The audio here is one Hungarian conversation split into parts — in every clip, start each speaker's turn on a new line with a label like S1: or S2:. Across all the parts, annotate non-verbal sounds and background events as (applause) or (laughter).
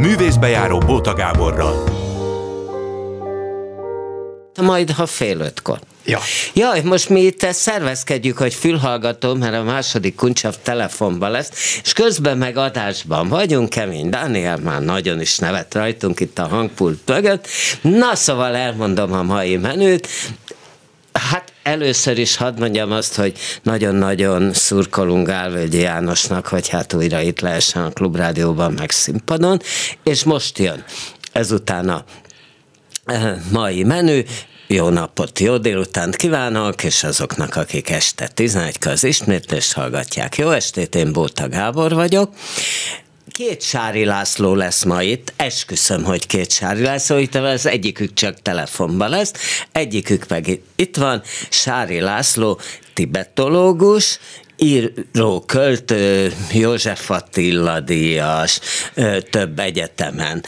S1: Művészbejáró Bóta Gáborral.
S2: Majd, ha fél ötkor. Ja. Jaj, most mi itt szervezkedjük, hogy fülhallgató, mert a második kuncsav telefonban lesz, és közben meg adásban vagyunk, kemény Daniel már nagyon is nevet rajtunk itt a hangpult mögött. Na, szóval elmondom a mai menüt. Hát először is hadd mondjam azt, hogy nagyon-nagyon szurkolunk Gálvölgyi Jánosnak, hogy hát újra itt lehessen a Klubrádióban meg színpadon, és most jön ezután a eh, mai menü, jó napot, jó délutánt kívánok, és azoknak, akik este 11 az ismétlést hallgatják. Jó estét, én Bóta Gábor vagyok. Két Sári László lesz ma itt, esküszöm, hogy két Sári László itt, az egyikük csak telefonban lesz, egyikük meg itt van, Sári László, tibetológus, író, költő, József Attila díjas, több egyetemen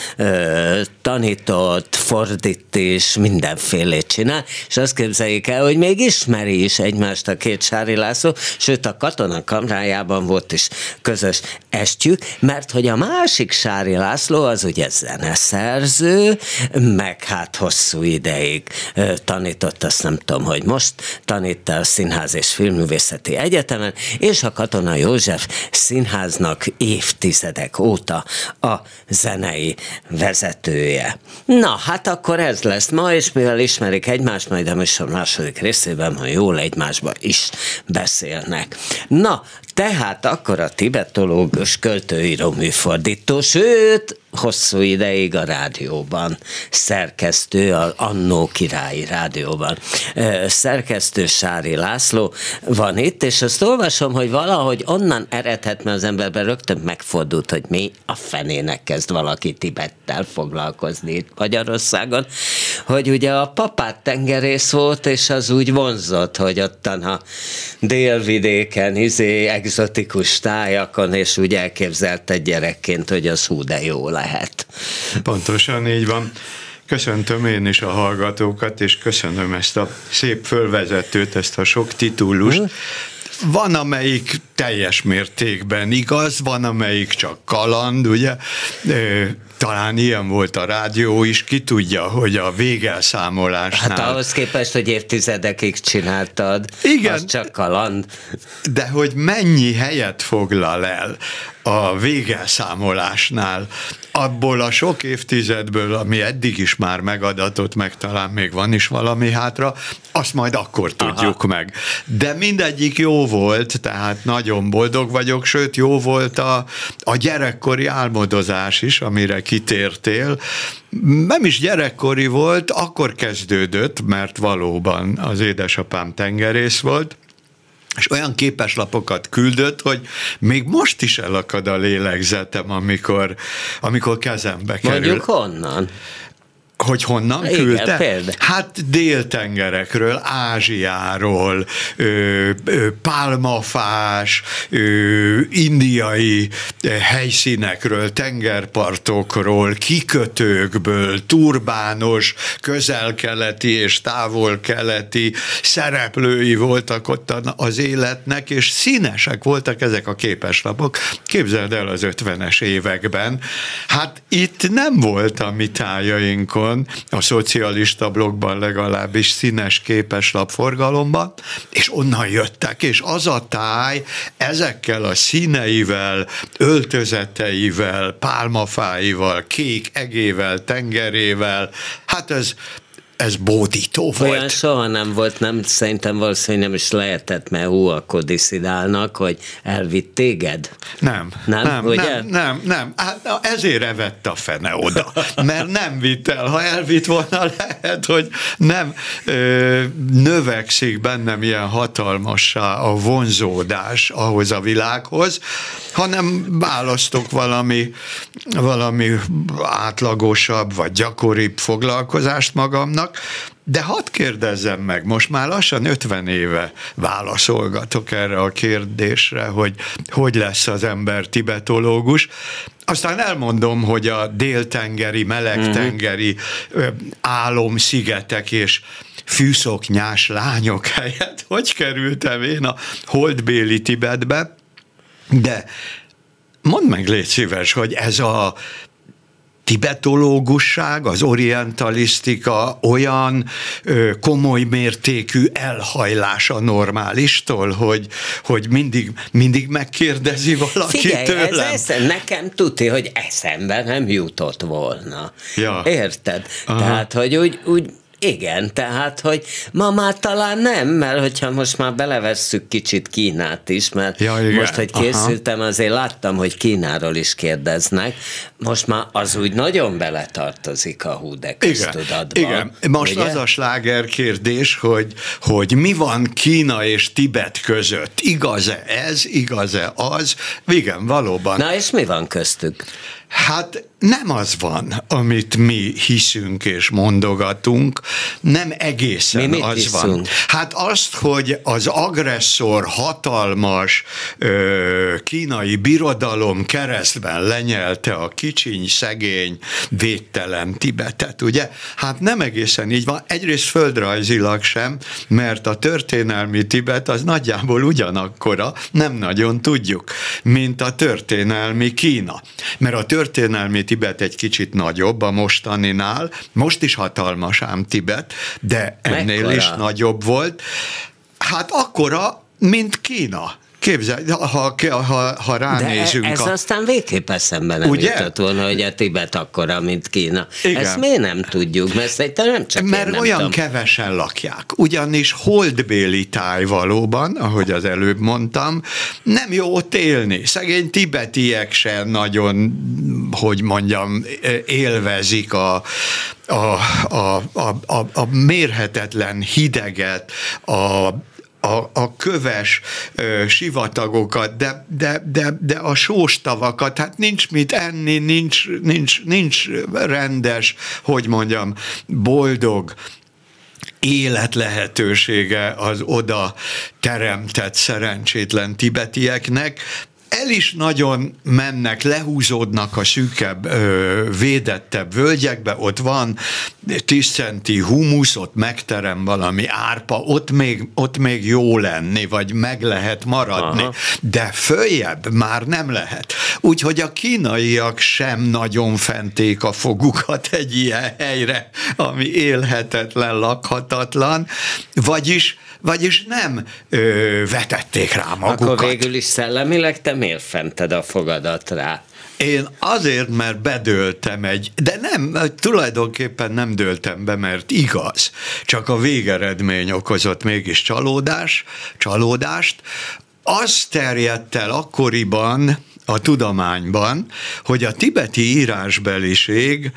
S2: tanított, fordít is, mindenfélét csinál, és azt képzeljék el, hogy még ismeri is egymást a két Sári László, sőt a katona kamrájában volt is közös estjük, mert hogy a másik Sári László az ugye zeneszerző, meg hát hosszú ideig tanított, azt nem tudom, hogy most tanít a Színház és Filmművészeti Egyetemen, és a Katona József Színháznak évtizedek óta a zenei vezetője. Na, hát akkor ez lesz ma, és mivel ismerik egymást, majd a műsor második részében, ha jól egymásba is beszélnek. Na, tehát akkor a tibetológus költőíró műfordító, sőt, hosszú ideig a rádióban, szerkesztő, a Annó Királyi Rádióban. Szerkesztő Sári László van itt, és azt olvasom, hogy valahogy onnan eredhet, mert az emberben rögtön megfordult, hogy mi a fenének kezd valaki Tibettel foglalkozni itt Magyarországon, hogy ugye a papát tengerész volt, és az úgy vonzott, hogy ottan a délvidéken, izé, egzotikus tájakon, és úgy elképzelte gyerekként, hogy az hú de jó lehet.
S3: Pontosan így van. Köszöntöm én is a hallgatókat, és köszönöm ezt a szép fölvezetőt, ezt a sok titulust. Hm? Van, amelyik teljes mértékben igaz, van, amelyik csak kaland, ugye? Talán ilyen volt a rádió is, ki tudja, hogy a végelszámolásnál...
S2: Hát ahhoz képest, hogy évtizedekig csináltad, Igen, az csak kaland.
S3: De hogy mennyi helyet foglal el a végelszámolásnál, abból a sok évtizedből, ami eddig is már megadatott, meg talán még van is valami hátra, azt majd akkor tudjuk Aha. meg. De mindegyik jó volt, tehát nagyon boldog vagyok, sőt jó volt a, a gyerekkori álmodozás is, amire kitértél. Nem is gyerekkori volt, akkor kezdődött, mert valóban az édesapám tengerész volt, és olyan képeslapokat küldött, hogy még most is elakad a lélegzetem, amikor, amikor kezembe kerül.
S2: Mondjuk honnan?
S3: Hogy honnan Igen, küldte? Például. Hát déltengerekről, Ázsiáról, ö, ö, pálmafás, ö, indiai helyszínekről, tengerpartokról, kikötőkből, turbános, közelkeleti és távol-keleti szereplői voltak ott az életnek, és színesek voltak ezek a képeslapok. Képzeld el az 50-es években. Hát itt nem volt a mi tájainkon, Magyarországon, a szocialista blogban legalábbis színes képeslap forgalomban, és onnan jöttek, és az a táj ezekkel a színeivel, öltözeteivel, pálmafáival, kék egével, tengerével, hát ez ez bódító volt.
S2: Olyan soha nem volt, nem, szerintem valószínűleg nem is lehetett, mert hú, akkor diszidálnak, hogy elvitt téged.
S3: Nem, nem, nem, ugye? nem, nem, nem. Hát, ezért evett a fene oda, mert nem vitt el. Ha elvitt volna, lehet, hogy nem ö, növekszik bennem ilyen hatalmassá a vonzódás ahhoz a világhoz, hanem választok valami, valami átlagosabb vagy gyakoribb foglalkozást magamnak, de hadd kérdezzem meg, most már lassan 50 éve válaszolgatok erre a kérdésre, hogy hogy lesz az ember tibetológus. Aztán elmondom, hogy a déltengeri, melegtengeri mm-hmm. álomszigetek és fűszoknyás lányok helyett (laughs) hogy kerültem én a holdbéli Tibetbe, de mondd meg, légy szíves, hogy ez a tibetológusság, az orientalisztika olyan ö, komoly mértékű elhajlása normálistól, hogy, hogy mindig, mindig megkérdezi valaki
S2: Figyelj,
S3: tőlem.
S2: Ez eszem, nekem tudti, hogy eszembe nem jutott volna. Ja. Érted? Aha. Tehát, hogy úgy, úgy igen, tehát, hogy ma már talán nem, mert hogyha most már belevesszük kicsit Kínát is, mert ja, igen. most, hogy készültem, Aha. azért láttam, hogy Kínáról is kérdeznek, most már az úgy nagyon beletartozik a hú, de
S3: igen, most ugye? az a sláger kérdés, hogy, hogy mi van Kína és Tibet között, igaz-e ez, igaz-e az, igen, valóban.
S2: Na és mi van köztük?
S3: Hát nem az van, amit mi hiszünk és mondogatunk, nem egészen
S2: mi
S3: az
S2: hiszünk?
S3: van. Hát azt, hogy az agresszor hatalmas ö, kínai birodalom keresztben lenyelte a kicsiny, szegény, védtelen Tibetet, ugye? Hát nem egészen így van. Egyrészt földrajzilag sem, mert a történelmi Tibet az nagyjából ugyanakkora, nem nagyon tudjuk, mint a történelmi Kína. Mert a történelmi Tibet egy kicsit nagyobb a mostaninál, most is hatalmas ám Tibet, de ennél Mekkora? is nagyobb volt. Hát akkora, mint Kína. Képzelj, ha, ha, ha ránézünk.
S2: De ez a... aztán végképp eszembe nem Ugye? jutott volna, hogy a Tibet akkora, mint Kína. Igen. Ezt miért nem tudjuk? Mert szerintem nem csak
S3: Mert
S2: nem
S3: olyan
S2: tudom.
S3: kevesen lakják. Ugyanis holdbéli táj valóban, ahogy az előbb mondtam, nem jó ott élni. Szegény tibetiek se nagyon, hogy mondjam, élvezik a, a, a, a, a, a mérhetetlen hideget, a a, a köves ö, sivatagokat, de, de, de, de a sóstavakat, hát nincs mit enni, nincs, nincs, nincs rendes, hogy mondjam, boldog élet lehetősége az oda teremtett szerencsétlen tibetieknek, el is nagyon mennek, lehúzódnak a szűkebb, védettebb völgyekbe, ott van 10 centi humusz, ott megterem valami árpa, ott még, ott még jó lenni, vagy meg lehet maradni, Aha. de följebb már nem lehet. Úgyhogy a kínaiak sem nagyon fenték a fogukat egy ilyen helyre, ami élhetetlen, lakhatatlan, vagyis vagyis nem ö, vetették rá magukat.
S2: Akkor végül is szellemileg te miért fented a fogadat rá?
S3: Én azért, mert bedöltem egy, de nem, tulajdonképpen nem döltem be, mert igaz, csak a végeredmény okozott mégis csalódás, csalódást. Az terjedt el akkoriban a tudományban, hogy a tibeti írásbeliség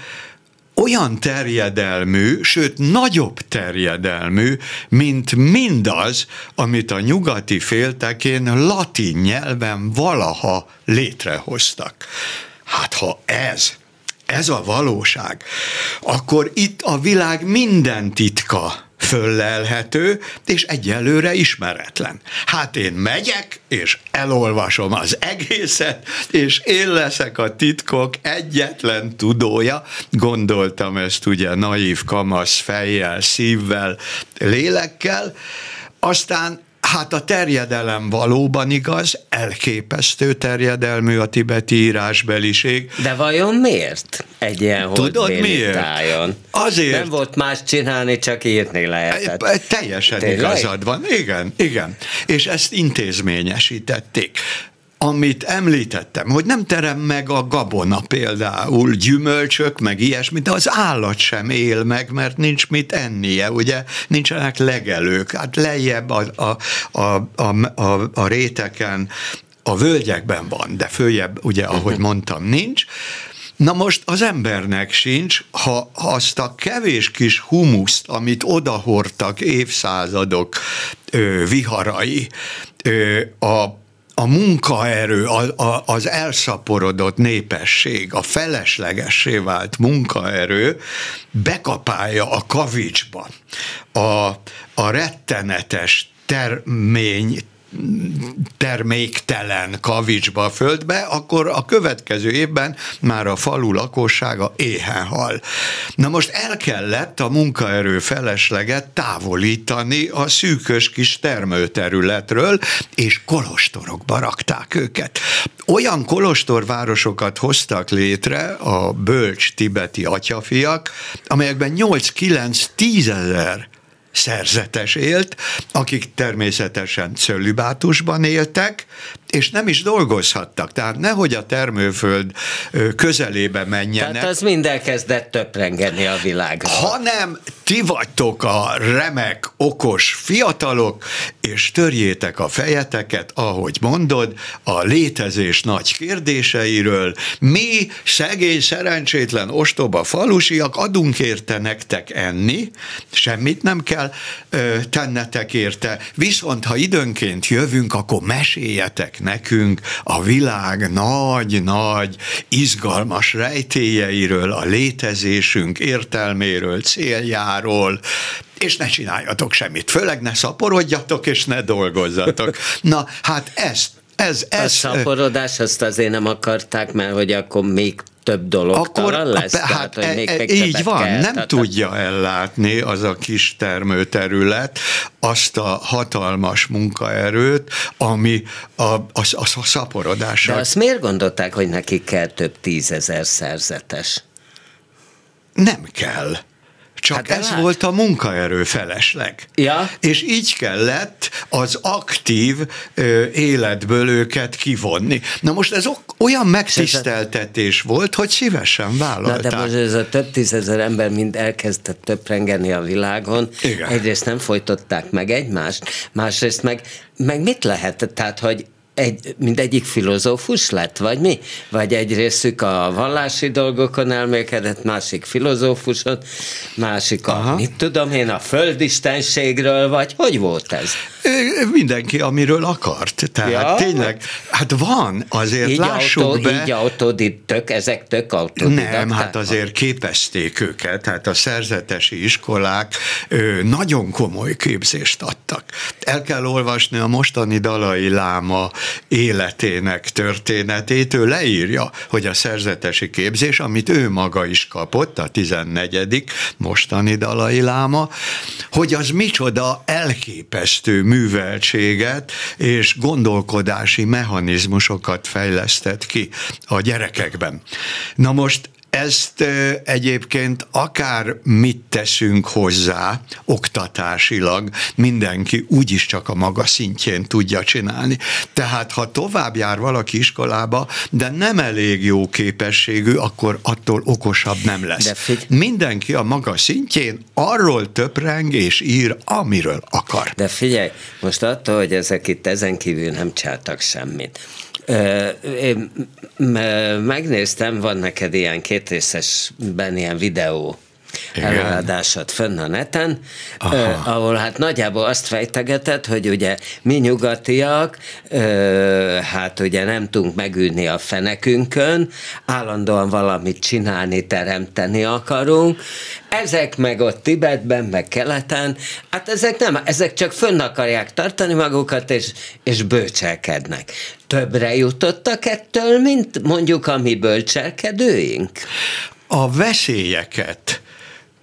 S3: olyan terjedelmű, sőt nagyobb terjedelmű, mint mindaz, amit a nyugati féltekén latin nyelven valaha létrehoztak. Hát ha ez ez a valóság, akkor itt a világ minden titka föllelhető, és egyelőre ismeretlen. Hát én megyek, és elolvasom az egészet, és én leszek a titkok egyetlen tudója. Gondoltam ezt ugye naív kamasz fejjel, szívvel, lélekkel, aztán Hát a terjedelem valóban igaz, elképesztő terjedelmű a tibeti írásbeliség.
S2: De vajon miért egy ilyen
S3: Tudod miért?
S2: Tájon?
S3: Azért.
S2: Nem volt más csinálni, csak írni lehetett.
S3: E, teljesen Tényleg? igazad van, igen, igen. És ezt intézményesítették amit említettem, hogy nem terem meg a gabona például, gyümölcsök, meg ilyesmi, de az állat sem él meg, mert nincs mit ennie, ugye? Nincsenek legelők, hát lejjebb a, a, a, a, a, a réteken, a völgyekben van, de följebb, ugye, ahogy mhm. mondtam, nincs, Na most az embernek sincs, ha azt a kevés kis humuszt, amit odahortak évszázadok ö, viharai, ö, a a munkaerő, a, a, az elszaporodott népesség, a feleslegessé vált munkaerő bekapálja a kavicsba. A, a rettenetes termény terméktelen kavicsba a földbe, akkor a következő évben már a falu lakossága éhen hal. Na most el kellett a munkaerő felesleget távolítani a szűkös kis termőterületről, és kolostorokba rakták őket. Olyan kolostorvárosokat hoztak létre a bölcs tibeti atyafiak, amelyekben 8-9-10 ezer szerzetes élt, akik természetesen cölibátusban éltek, és nem is dolgozhattak. Tehát nehogy a termőföld közelébe menjenek.
S2: Tehát az mind elkezdett töprengeni a világra.
S3: Hanem ti vagytok a remek, okos fiatalok, és törjétek a fejeteket, ahogy mondod, a létezés nagy kérdéseiről. Mi, szegény, szerencsétlen, ostoba falusiak adunk érte nektek enni, semmit nem kell ö, tennetek érte, viszont ha időnként jövünk, akkor meséljetek nekünk a világ nagy-nagy, izgalmas rejtélyeiről, a létezésünk értelméről, céljáról, és ne csináljatok semmit, főleg ne szaporodjatok, és ne dolgozzatok. (laughs) Na, hát ezt ez, ez,
S2: a szaporodás azt azért nem akarták, mert hogy akkor még több dolog akkor, lesz?
S3: Hát, tehát, hogy még, e, még így van, kell, nem tehát, tudja ellátni az a kis termőterület azt a hatalmas munkaerőt, ami a, a, a, a szaporodásra.
S2: De azt miért gondolták, hogy nekik kell több tízezer szerzetes?
S3: Nem kell. Csak hát ez lát. volt a munkaerő felesleg.
S2: Ja.
S3: És így kellett az aktív ö, életből őket kivonni. Na most ez olyan megtiszteltetés volt, hogy szívesen vállalták.
S2: Na de most ez a több tízezer ember mind elkezdett töprengeni a világon. Igen. Egyrészt nem folytották meg egymást, másrészt meg, meg mit lehet? Tehát, hogy egy, mindegyik filozófus lett, vagy mi? Vagy egy részük a vallási dolgokon elmélkedett, másik filozófuson, másik a, Aha. mit tudom én, a földistenségről, vagy hogy volt ez?
S3: Mindenki, amiről akart. Tehát ja. tényleg, hát van, azért így lássuk autó, be.
S2: Így autoditök, ezek tök autodidakták.
S3: Nem, hát azért képezték őket, tehát a szerzetesi iskolák nagyon komoly képzést adtak. El kell olvasni a mostani Dalai Láma életének történetét, ő leírja, hogy a szerzetesi képzés, amit ő maga is kapott, a 14. mostani Dalai Láma, hogy az micsoda elképesztő műveltséget és gondolkodási mechanizmusokat fejlesztett ki a gyerekekben. Na most ezt egyébként akár mit teszünk hozzá oktatásilag, mindenki úgyis csak a maga szintjén tudja csinálni. Tehát ha tovább jár valaki iskolába, de nem elég jó képességű, akkor attól okosabb nem lesz. De figy- mindenki a maga szintjén arról töpreng és ír, amiről akar.
S2: De figyelj, most attól, hogy ezek itt ezen kívül nem csináltak semmit, én megnéztem, van neked ilyen kétrészesben ilyen videó igen. előadásod fönn a neten, eh, ahol hát nagyjából azt fejtegetett, hogy ugye mi nyugatiak, eh, hát ugye nem tudunk megülni a fenekünkön, állandóan valamit csinálni, teremteni akarunk, ezek meg ott Tibetben, meg keleten, hát ezek nem, ezek csak fönn akarják tartani magukat, és, és bölcselkednek. Többre jutottak ettől, mint mondjuk a mi bölcselkedőink?
S3: A veszélyeket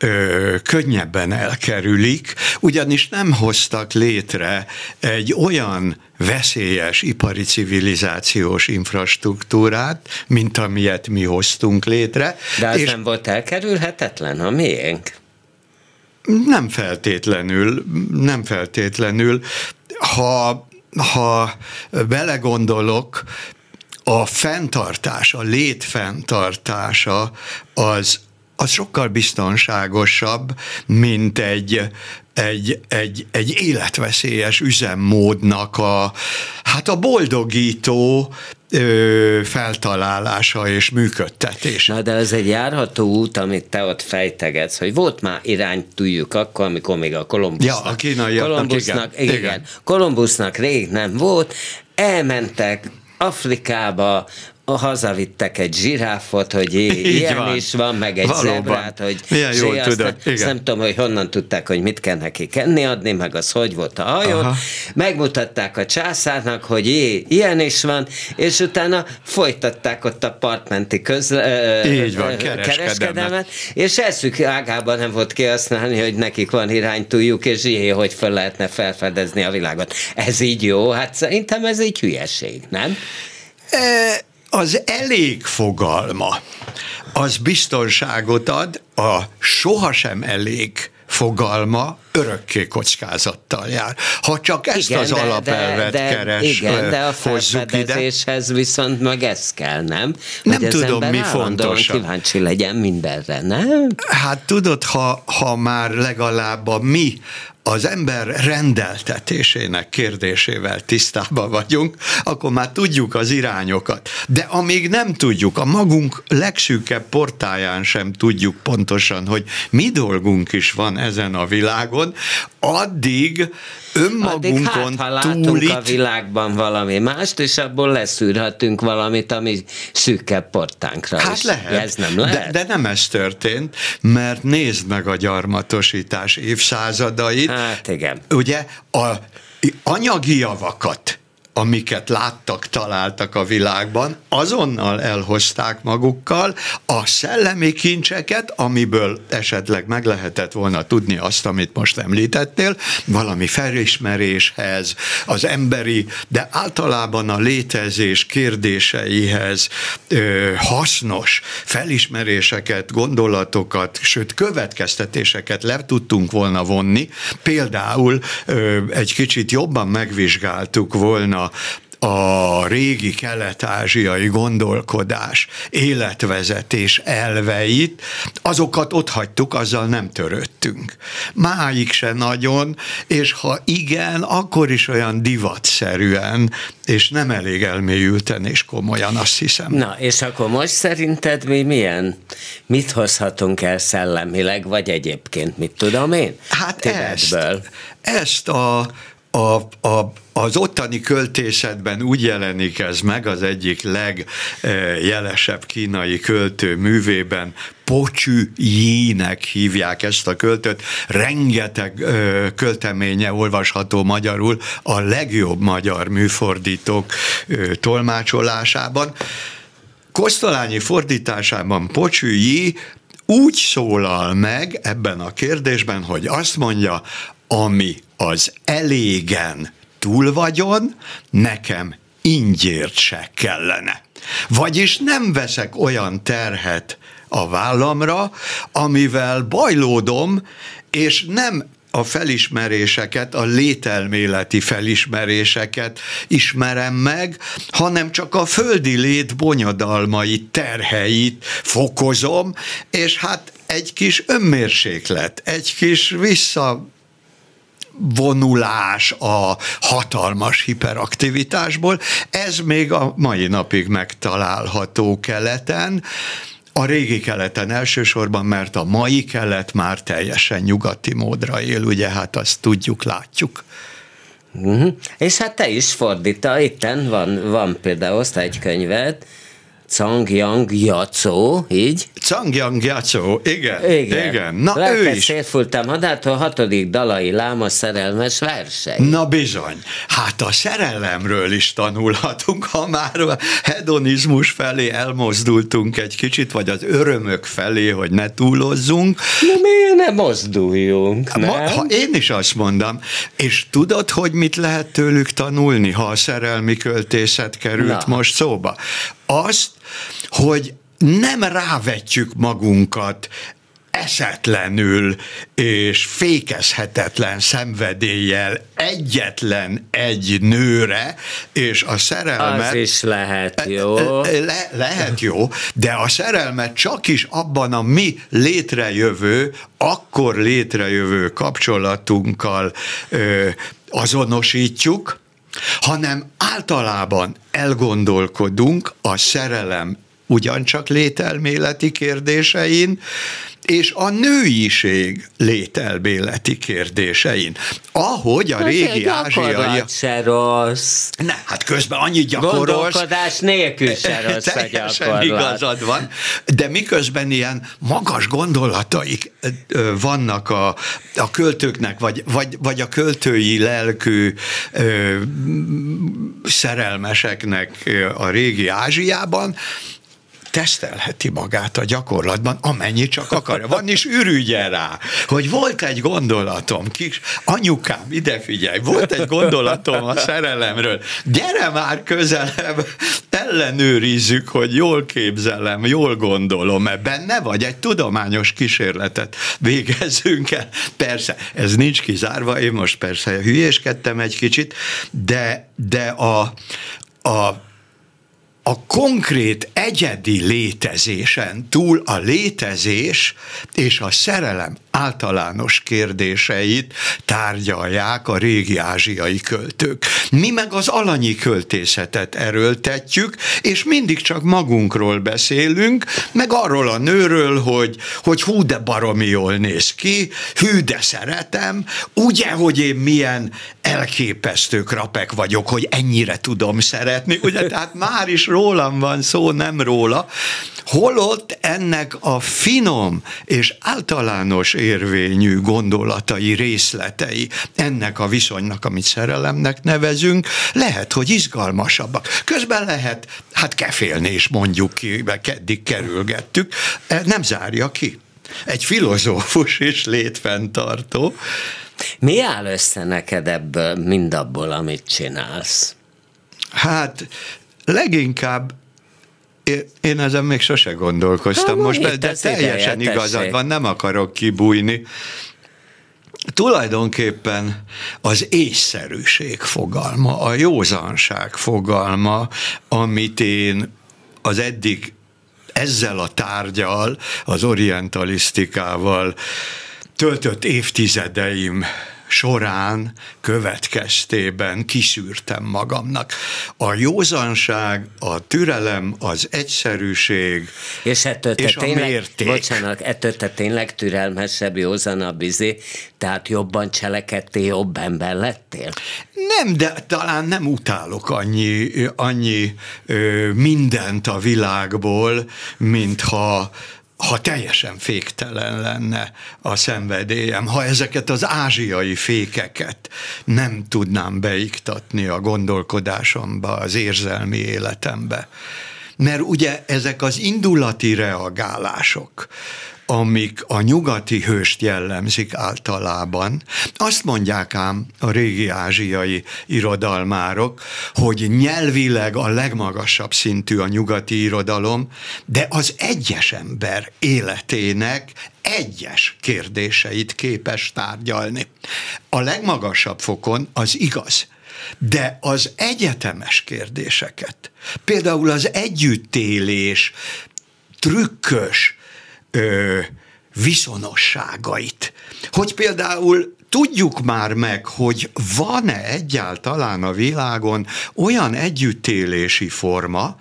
S3: ö, könnyebben elkerülik, ugyanis nem hoztak létre egy olyan veszélyes ipari civilizációs infrastruktúrát, mint amilyet mi hoztunk létre.
S2: De az és nem volt elkerülhetetlen a miénk?
S3: Nem feltétlenül, nem feltétlenül. Ha, ha belegondolok, a fenntartás, a lét fenntartása az az sokkal biztonságosabb, mint egy, egy, egy, egy életveszélyes üzemmódnak a, hát a boldogító ö, feltalálása és működtetése.
S2: Na de ez egy járható út, amit te ott fejtegetsz, hogy volt már irány tudjuk akkor, amikor még a Kolumbusznak,
S3: ja, a kínaiaknak,
S2: Kolumbusznak, igen, igen. Kolumbusznak rég nem volt, elmentek Afrikába, hazavittek egy zsiráfot, hogy (laughs) ilyen van. is van, meg egy Valóban. zebrát, hogy
S3: Milyen jól tudod.
S2: Igen. Nem tudom, hogy honnan tudták, hogy mit kell neki kenni adni, meg az hogy volt a hajó. Aha. Megmutatták a császárnak, hogy jé, ilyen is van, és utána folytatták ott a partmenti közle,
S3: Így van, kereskedelmet,
S2: és eszük ágában nem volt kihasználni, hogy nekik van iránytújuk, és jé, hogy fel lehetne felfedezni a világot. Ez így jó? Hát szerintem ez egy hülyeség, nem?
S3: E, az elég fogalma, az biztonságot ad, a sohasem elég fogalma örökké kockázattal jár. Ha csak ezt igen, az alapelvet de, de, keres,
S2: igen, de a felfedezéshez ide, viszont meg ez kell, nem?
S3: Nem hogy tudom, mi fontos.
S2: kíváncsi legyen mindenre, nem?
S3: Hát tudod, ha, ha már legalább a mi az ember rendeltetésének kérdésével tisztában vagyunk, akkor már tudjuk az irányokat. De amíg nem tudjuk, a magunk legszűkebb portáján sem tudjuk pontosan, hogy mi dolgunk is van ezen a világon, addig önmagunkon
S2: hát, ha túl a világban valami mást, és abból leszűrhetünk valamit, ami szűkebb portánkra
S3: Hát
S2: is.
S3: lehet.
S2: Ez nem lehet.
S3: De, de nem ez történt, mert nézd meg a gyarmatosítás évszázadait.
S2: Hát igen.
S3: Ugye a anyagi javakat amiket láttak, találtak a világban, azonnal elhozták magukkal a szellemi kincseket, amiből esetleg meg lehetett volna tudni azt, amit most említettél, valami felismeréshez, az emberi, de általában a létezés kérdéseihez ö, hasznos felismeréseket, gondolatokat, sőt következtetéseket le tudtunk volna vonni. Például ö, egy kicsit jobban megvizsgáltuk volna a régi kelet-ázsiai gondolkodás, életvezetés elveit, azokat ott hagytuk, azzal nem törődtünk. Máig se nagyon, és ha igen, akkor is olyan divatszerűen, és nem elég elmélyülten és komolyan, azt hiszem.
S2: Na, és akkor most szerinted mi milyen, mit hozhatunk el szellemileg, vagy egyébként, mit tudom én?
S3: Hát ezt, ezt a a, a, az ottani költészetben úgy jelenik ez meg, az egyik legjelesebb kínai költő művében, Pocsü Jínek hívják ezt a költőt, rengeteg ö, költeménye olvasható magyarul a legjobb magyar műfordítók ö, tolmácsolásában. Kosztolányi fordításában Pocsü Yi úgy szólal meg ebben a kérdésben, hogy azt mondja, ami az elégen túl vagyon, nekem ingyért se kellene. Vagyis nem veszek olyan terhet a vállamra, amivel bajlódom, és nem a felismeréseket, a lételméleti felismeréseket ismerem meg, hanem csak a földi lét bonyodalmait, terheit fokozom, és hát egy kis önmérséklet, egy kis vissza vonulás a hatalmas hiperaktivitásból. Ez még a mai napig megtalálható keleten, a régi keleten elsősorban, mert a mai kelet már teljesen nyugati módra él, ugye hát azt tudjuk, látjuk.
S2: Uh-huh. És hát te is fordíta, itten van, van például egy könyved, Yang Jacó, így?
S3: Yang Jacó, igen, igen. igen. Na
S2: Lelkes
S3: ő is.
S2: Szétfultam a hatodik dalai láma szerelmes verseny.
S3: Na bizony, hát a szerelemről is tanulhatunk, ha már a hedonizmus felé elmozdultunk egy kicsit, vagy az örömök felé, hogy ne túlozzunk.
S2: Na miért ne mozduljunk, nem? Ma,
S3: ha én is azt mondom, és tudod, hogy mit lehet tőlük tanulni, ha a szerelmi költészet került Na. most szóba? Azt, hogy nem rávetjük magunkat eszetlenül és fékezhetetlen szenvedéllyel egyetlen egy nőre, és a szerelmet...
S2: Az is lehet jó.
S3: Le, lehet jó, de a szerelmet csak is abban a mi létrejövő, akkor létrejövő kapcsolatunkkal ö, azonosítjuk, hanem általában elgondolkodunk a szerelem ugyancsak lételméleti kérdésein, és a nőiség lételbéleti kérdésein. Ahogy a hát régi ázsiai...
S2: se rossz.
S3: Ne, hát közben annyit gyakorolsz.
S2: Gondolkodás nélkül se rossz a (laughs) gyakorlat.
S3: igazad van, de miközben ilyen magas gondolataik vannak a, a költőknek, vagy, vagy, vagy a költői lelkű ö, szerelmeseknek a régi Ázsiában, tesztelheti magát a gyakorlatban, amennyi csak akarja. Van is ürügye rá, hogy volt egy gondolatom, kis anyukám, ide figyelj, volt egy gondolatom a szerelemről, gyere már közelebb, ellenőrizzük, hogy jól képzelem, jól gondolom, mert benne vagy, egy tudományos kísérletet végezzünk el. Persze, ez nincs kizárva, én most persze hülyéskedtem egy kicsit, de, de a, a a konkrét egyedi létezésen túl a létezés és a szerelem általános kérdéseit tárgyalják a régi ázsiai költők. Mi meg az alanyi költészetet erőltetjük, és mindig csak magunkról beszélünk, meg arról a nőről, hogy, hogy hú, de baromi jól néz ki, hű, de szeretem, ugye, hogy én milyen elképesztő krapek vagyok, hogy ennyire tudom szeretni, ugye, tehát már is rólam van szó, nem róla, holott ennek a finom és általános érvényű gondolatai, részletei ennek a viszonynak, amit szerelemnek nevezünk, lehet, hogy izgalmasabbak. Közben lehet, hát kefélni is mondjuk ki, mert eddig kerülgettük, e, nem zárja ki. Egy filozófus és létfenntartó.
S2: Mi áll össze neked ebből, mindabból, amit csinálsz?
S3: Hát leginkább én ezen még sose gondolkoztam hát, most, de teljesen ideje, igazad tessék. van, nem akarok kibújni. Tulajdonképpen az észszerűség fogalma, a józanság fogalma, amit én az eddig ezzel a tárgyal, az orientalisztikával töltött évtizedeim során következtében kiszűrtem magamnak. A józanság, a türelem, az egyszerűség
S2: és, ettől és tényleg, a mérték. Bocsánat, ettől te tényleg türelmesebb, józanabb izé, tehát jobban cselekedtél, jobb ember lettél?
S3: Nem, de talán nem utálok annyi, annyi ö, mindent a világból, mintha ha teljesen féktelen lenne a szenvedélyem, ha ezeket az ázsiai fékeket nem tudnám beiktatni a gondolkodásomba, az érzelmi életembe. Mert ugye ezek az indulati reagálások, amik a nyugati hőst jellemzik általában. Azt mondják ám a régi ázsiai irodalmárok, hogy nyelvileg a legmagasabb szintű a nyugati irodalom, de az egyes ember életének egyes kérdéseit képes tárgyalni. A legmagasabb fokon az igaz, de az egyetemes kérdéseket, például az együttélés trükkös, ö, viszonosságait. Hogy például tudjuk már meg, hogy van-e egyáltalán a világon olyan együttélési forma,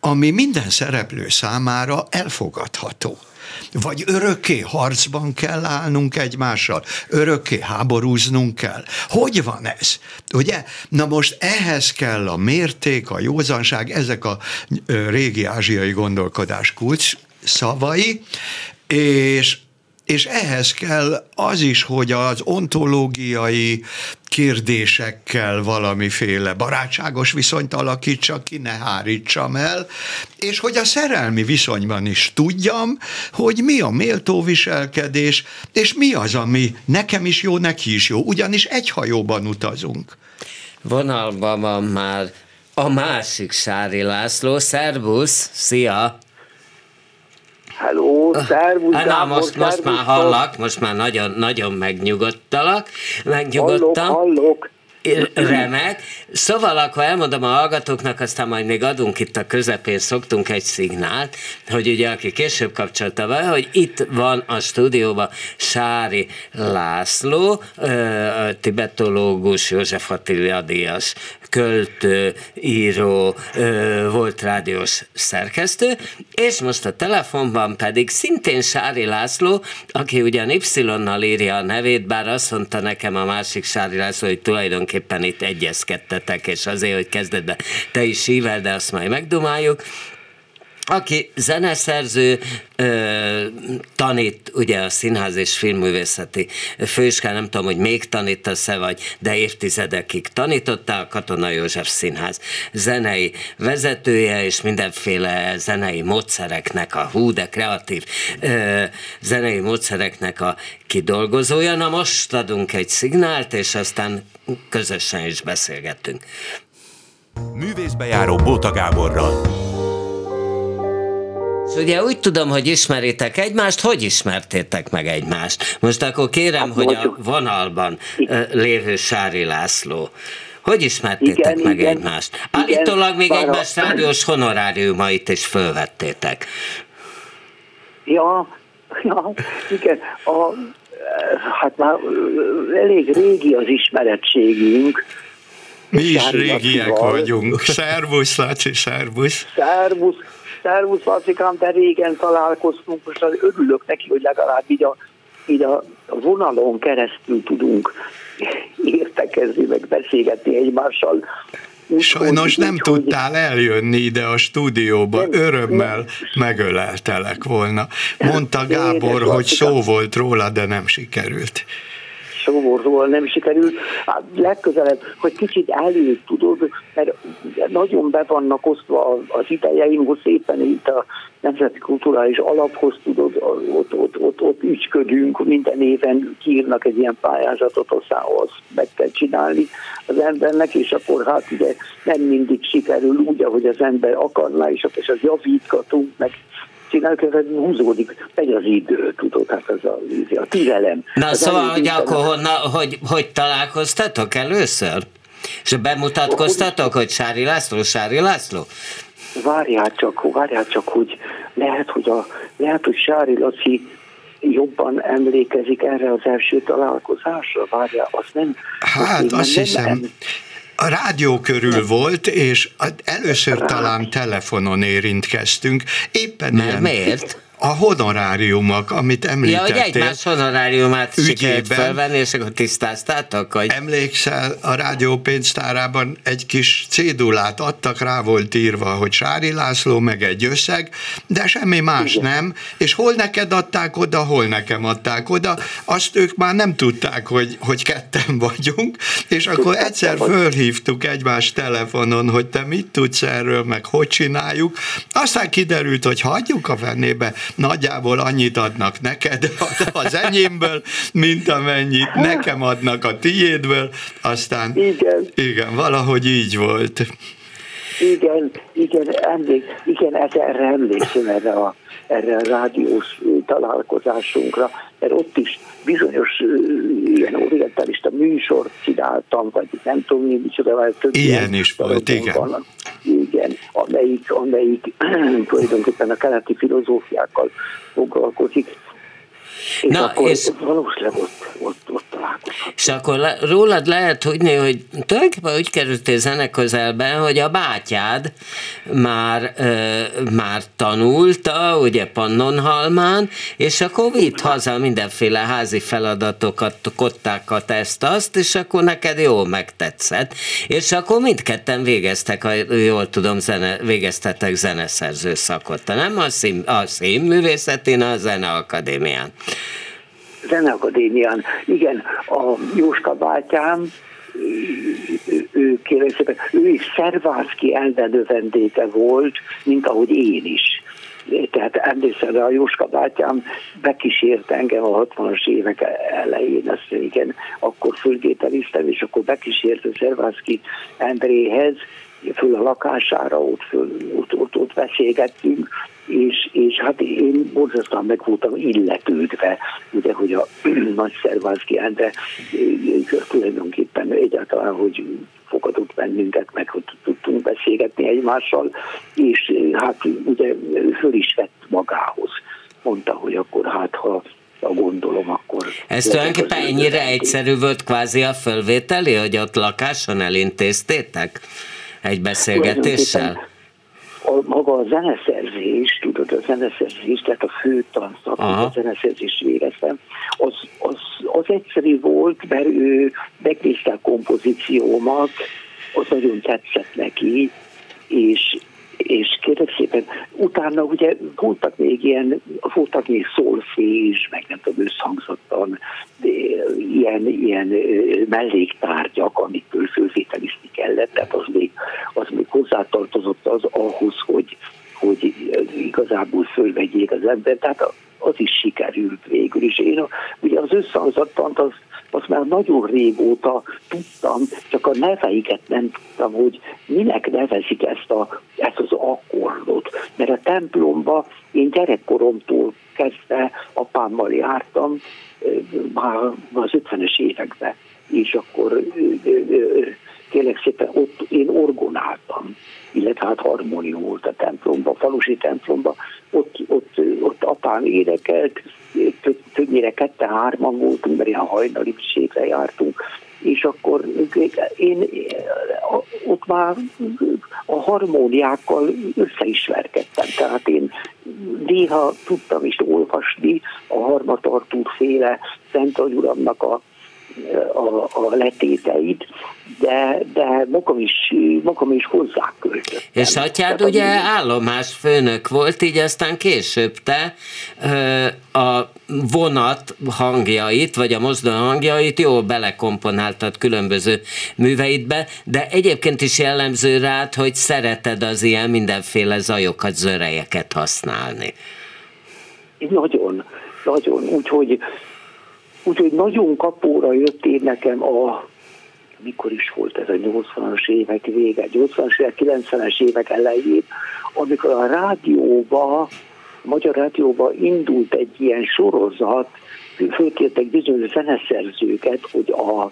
S3: ami minden szereplő számára elfogadható. Vagy örökké harcban kell állnunk egymással, örökké háborúznunk kell. Hogy van ez? Ugye? Na most ehhez kell a mérték, a józanság, ezek a régi ázsiai gondolkodás kulcs szavai, és és ehhez kell az is, hogy az ontológiai kérdésekkel valamiféle barátságos viszonyt alakítsa ki, ne hárítsam el, és hogy a szerelmi viszonyban is tudjam, hogy mi a méltó viselkedés, és mi az, ami nekem is jó, neki is jó, ugyanis egy hajóban utazunk.
S2: Vonalban van már a másik Sári László, szervusz, szia!
S4: Hello, szervusz,
S2: Na, Gábor, most, szervusz, most már hallak, most már nagyon, nagyon megnyugodtalak, megnyugodtam.
S4: Hallok, hallok.
S2: remek. Szóval akkor elmondom a hallgatóknak, aztán majd még adunk itt a közepén, szoktunk egy szignált, hogy ugye aki később kapcsolta be, hogy itt van a stúdióban Sári László, tibetológus, József Attila Díjas, költő, író, volt rádiós szerkesztő, és most a telefonban pedig szintén Sári László, aki ugyan Y-nal írja a nevét, bár azt mondta nekem a másik Sári László, hogy tulajdonképpen itt egyezkedtetek, és azért, hogy kezdetben te is ível, de azt majd megdumáljuk aki zeneszerző, tanít ugye a Színház és Filmművészeti Főiskán, nem tudom, hogy még tanítasz-e vagy, de évtizedekig tanította a Katona József Színház zenei vezetője, és mindenféle zenei módszereknek a hú, de kreatív zenei módszereknek a kidolgozója. Na most adunk egy szignált, és aztán közösen is beszélgettünk.
S1: Művészbejáró Bóta Gáborral.
S2: Ugye úgy tudom, hogy ismeritek egymást, hogy ismertétek meg egymást? Most akkor kérem, hát, hogy a vonalban lévő Sári László. Hogy ismertétek igen, meg igen, egymást? Állítólag még egymás a... rádiós honoráriumait is fölvettétek.
S4: Ja, ja, igen. A, hát már elég régi az ismerettségünk.
S3: Mi is régiek vagyunk. Szervusz, Laci, szervusz.
S4: Szervusz. Szervusz Lacikám, de régen találkoztunk, most örülök neki, hogy legalább így a, így a vonalon keresztül tudunk értekezni, meg beszélgetni egymással.
S3: Úgy, Sajnos nem úgy, tudtál hogy... eljönni ide a stúdióba, nem, örömmel nem. megöleltelek volna. Mondta Gábor, hogy szó volt róla, de nem sikerült
S4: szomorúan nem sikerült. Hát legközelebb, hogy kicsit előtt tudod, mert nagyon be vannak osztva az idejeim, hogy szépen itt a Nemzeti Kulturális Alaphoz tudod, ott, ott, ott, ott ügyködünk, minden éven kiírnak egy ilyen pályázatot, aztán azt meg kell csinálni az embernek, és akkor hát ugye nem mindig sikerül úgy, ahogy az ember akarná, és akkor az javítgatunk, meg csináljuk, ez húzódik, megy az idő, tudod, hát ez a, a türelem.
S2: Na az szóval, hogy akkor honna, hogy, hogy találkoztatok először? És bemutatkoztatok, hogy Sári László, Sári László?
S4: Várjál csak, várjál csak, hogy lehet, hogy, a, lehet, hogy Sári Laci jobban emlékezik erre az első találkozásra, várjál, azt nem...
S3: Hát, azt, azt hiszem, nem, a rádió körül volt, és először talán telefonon érintkeztünk. Éppen
S2: Mert ilyen, miért?
S3: A honoráriumok, amit említettél. Ja,
S2: hogy egymás honoráriumát ügyében, sikerült felvenni, és akkor tisztáztátok? Hogy...
S3: Emlékszel, a rádió pénztárában egy kis cédulát adtak, rá volt írva, hogy Sári László, meg egy összeg, de semmi más Igen. nem, és hol neked adták oda, hol nekem adták oda, azt ők már nem tudták, hogy, hogy ketten vagyunk, és akkor egyszer fölhívtuk egymás telefonon, hogy te mit tudsz erről, meg hogy csináljuk, aztán kiderült, hogy hagyjuk a vennébe, nagyjából annyit adnak neked (laughs) az enyémből, mint amennyit nekem adnak a tiédből, aztán igen, igen valahogy így volt.
S4: Igen, igen, emlék, igen, erre emlékszem erre a, erre a rádiós találkozásunkra, mert ott is bizonyos ilyen orientalista műsort csináltam, vagy nem tudom, mi micsoda, vagy
S3: több ilyen is volt, igen. Vannak,
S4: igen, amelyik, amelyik (clears throat) tulajdonképpen a keleti filozófiákkal foglalkozik, és Na, akkor és, valószínűleg ott, ott, ott találkozhatunk.
S2: És akkor le, rólad lehet tudni, hogy tulajdonképpen úgy kerültél zene közelben, hogy a bátyád már, ö, már tanulta, ugye Pannonhalmán, és akkor vitt haza mindenféle házi feladatokat, kottákat, ezt-azt, és akkor neked jól megtetszett. És akkor mindketten végeztek, ha jól tudom, zene, végeztetek zeneszerző szakot, nem a, szín, a színművészetén, a Zeneakadémián.
S4: Zeneakadémián, igen, a Jóska bátyám, ő, ő, kérem szépen, ő is Szervászki elvenövendéke volt, mint ahogy én is. Tehát emlékszem, a Jóska bátyám bekísért engem a 60-as évek elején, azt igen, akkor fölgételiztem, és akkor bekísért a Szervászki Endréhez, föl a lakására, ott, föl, ott, ott, ott beszélgettünk, és, és hát én borzasztóan meg voltam illetődve, ugye, hogy a (clears throat) nagy Szervánszki Endre tulajdonképpen egyáltalán, hogy fogadott bennünket, meg hogy tudtunk beszélgetni egymással, és hát ugye föl is vett magához. Mondta, hogy akkor hát ha a gondolom, akkor...
S2: Ez tulajdonképpen ennyire egyszerű volt kvázi a fölvételi, hogy ott lakáson elintéztétek egy beszélgetéssel?
S4: a, maga a zeneszerzés, a zeneszerzés, tehát a fő tanszak, a zeneszerzés végeztem, az, az, az egyszerű volt, mert ő megnézte a kompozíciómat, az nagyon tetszett neki, és, és kérlek szépen, utána ugye voltak még ilyen, voltak még szólfés, meg nem tudom, összhangzottan, ilyen, ilyen melléktárgyak, amikből fölvételizni kellett, tehát az még, az még hozzátartozott az ahhoz, hogy, hogy igazából fölvegyék az ember, tehát az is sikerült végül is. Én ugye az összhangzattant az azt már nagyon régóta tudtam, csak a neveiket nem tudtam, hogy minek nevezik ezt, a, ezt az akkordot. Mert a templomba én gyerekkoromtól kezdve apámmal jártam, már az 50-es években, és akkor kérlek szépen ott én orgonáltam, illetve hát harmónium volt a templomba, a falusi templomba, ott, ott, ott apám énekelt, többnyire kette-hárman voltunk, mert ilyen hajnali jártunk, és akkor én ott már a harmóniákkal összeismerkedtem. Tehát én néha tudtam is olvasni a Harmatartúr féle Szent Uramnak a a, a letéteit, de, de magam is, magam is hozzáköltöttem.
S2: És atyád ugye állomás főnök volt, így aztán később te a vonat hangjait, vagy a mozdony hangjait jól belekomponáltad különböző műveidbe, de egyébként is jellemző rád, hogy szereted az ilyen mindenféle zajokat, zörejeket használni.
S4: Nagyon, nagyon. Úgyhogy Úgyhogy nagyon kapóra jött én nekem a mikor is volt ez a 80-as évek vége, 80-as évek, 90-es évek elején, amikor a rádióba, a Magyar Rádióba indult egy ilyen sorozat, fölkértek bizonyos zeneszerzőket, hogy a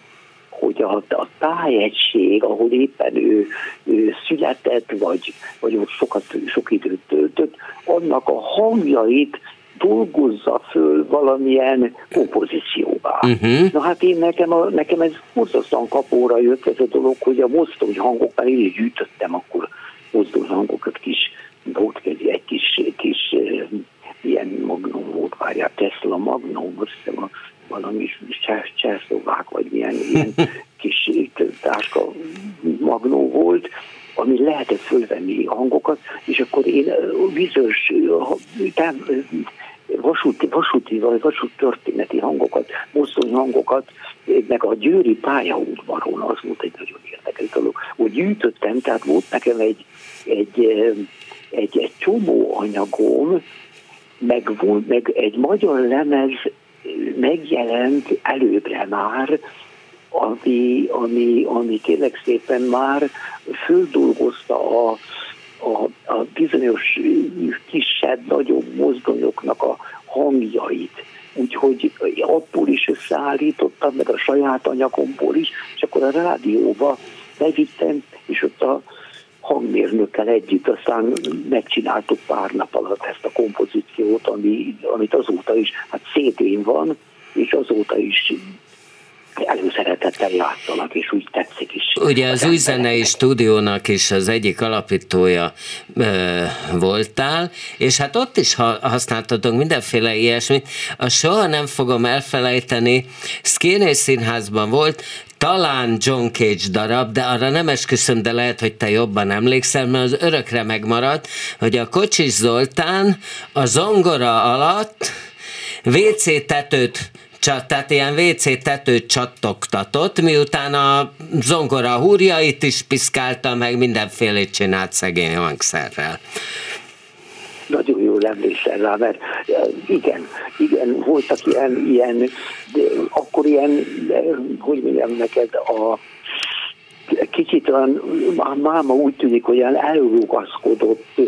S4: hogy a, a tájegység, ahol éppen ő, ő született, vagy, vagy ott sokat, sok időt töltött, annak a hangjait dolgozza föl valamilyen kompozícióba. Uh-huh. Na hát én nekem, a, nekem ez hosszasztan kapóra jött ez a dolog, hogy a mozdony hangokkal én is gyűjtöttem akkor mozdony hangokat kis, volt egy, egy kis, kis ilyen magnum volt, várjál, Tesla magnum, azt hiszem valami cserszlovák, vagy milyen ilyen (laughs) kis táska magnó volt, ami lehetett fölvenni hangokat, és akkor én bizonyos vasúti, vasúti vagy vasút történeti hangokat, mozdony hangokat, meg a győri pályaudvaron, az volt egy nagyon érdekes dolog, hogy gyűjtöttem, tehát volt nekem egy, egy, egy, egy csomó anyagom, meg, volt, meg egy magyar lemez megjelent előbbre már, ami, ami, ami kérlek szépen már földolgozta a, a, a bizonyos kisebb, nagyobb mozdonyoknak a hangjait. Úgyhogy abból is összeállítottam, meg a saját anyagomból is, és akkor a rádióba bevittem, és ott a hangmérnökkel együtt aztán megcsináltuk pár nap alatt ezt a kompozíciót, ami, amit azóta is, hát szétén van, és azóta is előszeretettel játszanak, és úgy tetszik is.
S2: Ugye az, új zenei stúdiónak is az egyik alapítója ö, voltál, és hát ott is használtatok mindenféle ilyesmit. A soha nem fogom elfelejteni, Szkéné Színházban volt, talán John Cage darab, de arra nem esküszöm, de lehet, hogy te jobban emlékszel, mert az örökre megmaradt, hogy a Kocsis Zoltán a zongora alatt WC tetőt tehát ilyen WC tetőt csattogtatott, miután a zongora húrjait is piszkálta, meg mindenfélét csinált szegény hangszerrel.
S4: Nagyon jól emlékszel rá, mert igen, igen, voltak ilyen, ilyen akkor ilyen, hogy mondjam neked, a kicsit olyan, a máma úgy tűnik, hogy ilyen elrugaszkodott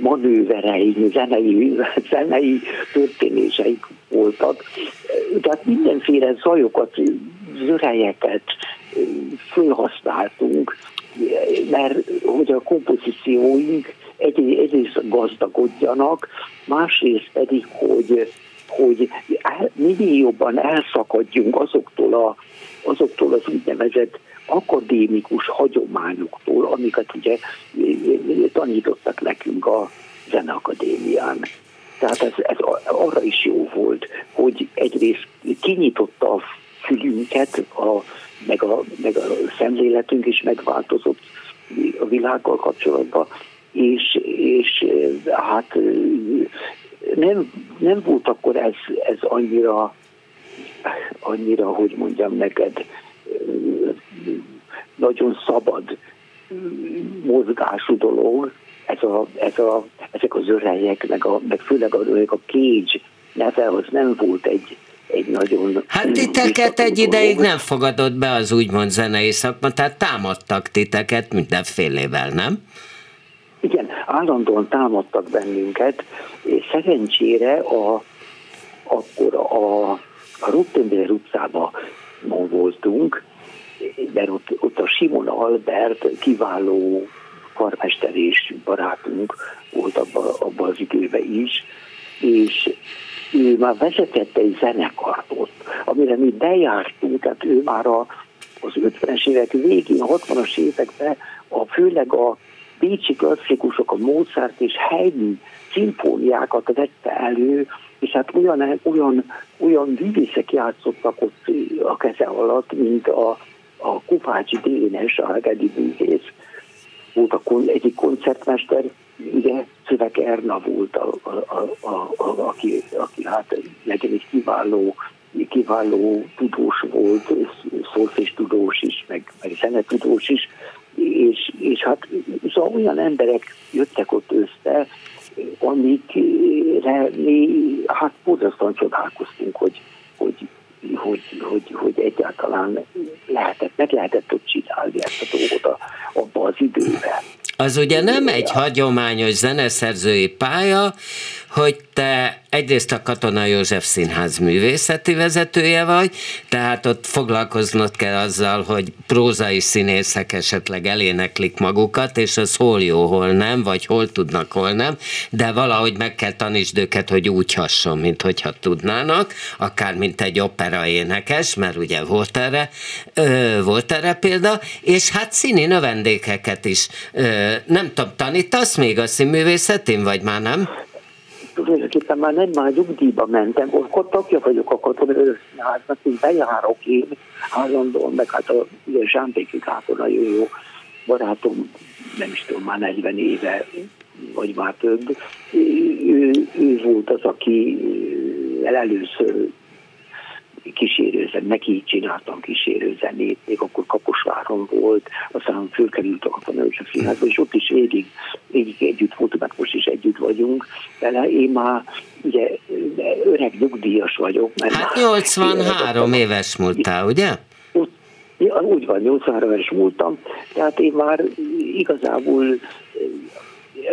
S4: manőverei, zenei, zenei történéseik voltak. Tehát mindenféle zajokat, zörejeket felhasználtunk, mert hogy a kompozícióink egy, egyrészt gazdagodjanak, másrészt pedig, hogy, hogy minél jobban elszakadjunk azoktól, a, azoktól az úgynevezett akadémikus hagyományoktól, amiket ugye tanítottak nekünk a Zeneakadémián. Tehát ez, ez arra is jó volt, hogy egyrészt kinyitotta a fülünket, a, meg, a, meg a szemléletünk is megváltozott a világgal kapcsolatban, és, és hát nem, nem volt akkor ez, ez annyira, annyira, hogy mondjam neked, nagyon szabad mozgású dolog, ez a, ez a, ezek az örejek, meg, a, meg főleg a, a Cage neve, az nem volt egy, egy nagyon...
S2: Hát titeket egy ideig nem fogadott be az úgymond zenei szakma, tehát támadtak titeket mindenfélével, nem?
S4: Igen, állandóan támadtak bennünket, és szerencsére a, akkor a, a Rottenberg utcában voltunk, mert ott, ott a Simon Albert kiváló karmester és barátunk volt abban abba az időben is, és ő már vezetett egy zenekart ott, amire mi bejártunk, tehát ő már a, az 50-es évek végén, a 60-as években a, főleg a bécsi klasszikusok, a Mozart és Haydn szimfóniákat vette elő, és hát olyan, olyan, olyan művészek játszottak ott a keze alatt, mint a, a Kupácsi Dénes, a Hegedi művész, volt a kon, egyik koncertmester, ugye Szöveg Erna volt, a, a, a, a, a, aki, aki hát legyen egy kiváló, kiváló tudós volt, szólfés tudós is, meg, meg zenetudós is, és, és hát szóval olyan emberek jöttek ott össze, amikre mi hát borzasztóan csodálkoztunk, hogy, hogy, hogy, hogy, hogy egyáltalán lehetett, meg lehetett ott csinálni ezt a dolgot abban az időben.
S2: Az ugye nem egy hagyományos zeneszerzői pálya, hogy te egyrészt a Katona József Színház művészeti vezetője vagy, tehát ott foglalkoznod kell azzal, hogy prózai színészek esetleg eléneklik magukat, és az hol jó, hol nem, vagy hol tudnak, hol nem, de valahogy meg kell tanítsd őket, hogy úgy hasson, mint hogyha tudnának, akár mint egy opera énekes, mert ugye volt erre, ö, volt erre példa, és hát színi növendékeket is. Ö, nem tudom, tanítasz még a színművészetén, vagy már nem?
S4: Tulajdonképpen már nem már nyugdíjba mentem, akkor tagja vagyok a katonai háznak, én bejárok én. Állandóan, meg hát a ugye Zsámbéki Kátor nagyon jó barátom, nem is tudom, már 40 éve, vagy már több, ő, ő volt az, aki először kísérőzen, neki csináltam kísérőzenét, még akkor Kaposváron volt, aztán fölkerült a Katonős Színházba, és ott is végig, végig együtt voltunk, mert most is együtt vagyunk vele. Én már ugye öreg nyugdíjas vagyok.
S2: Mert hát 83 éves múltál, ugye?
S4: Úgy van, 83 éves múltam, tehát én már igazából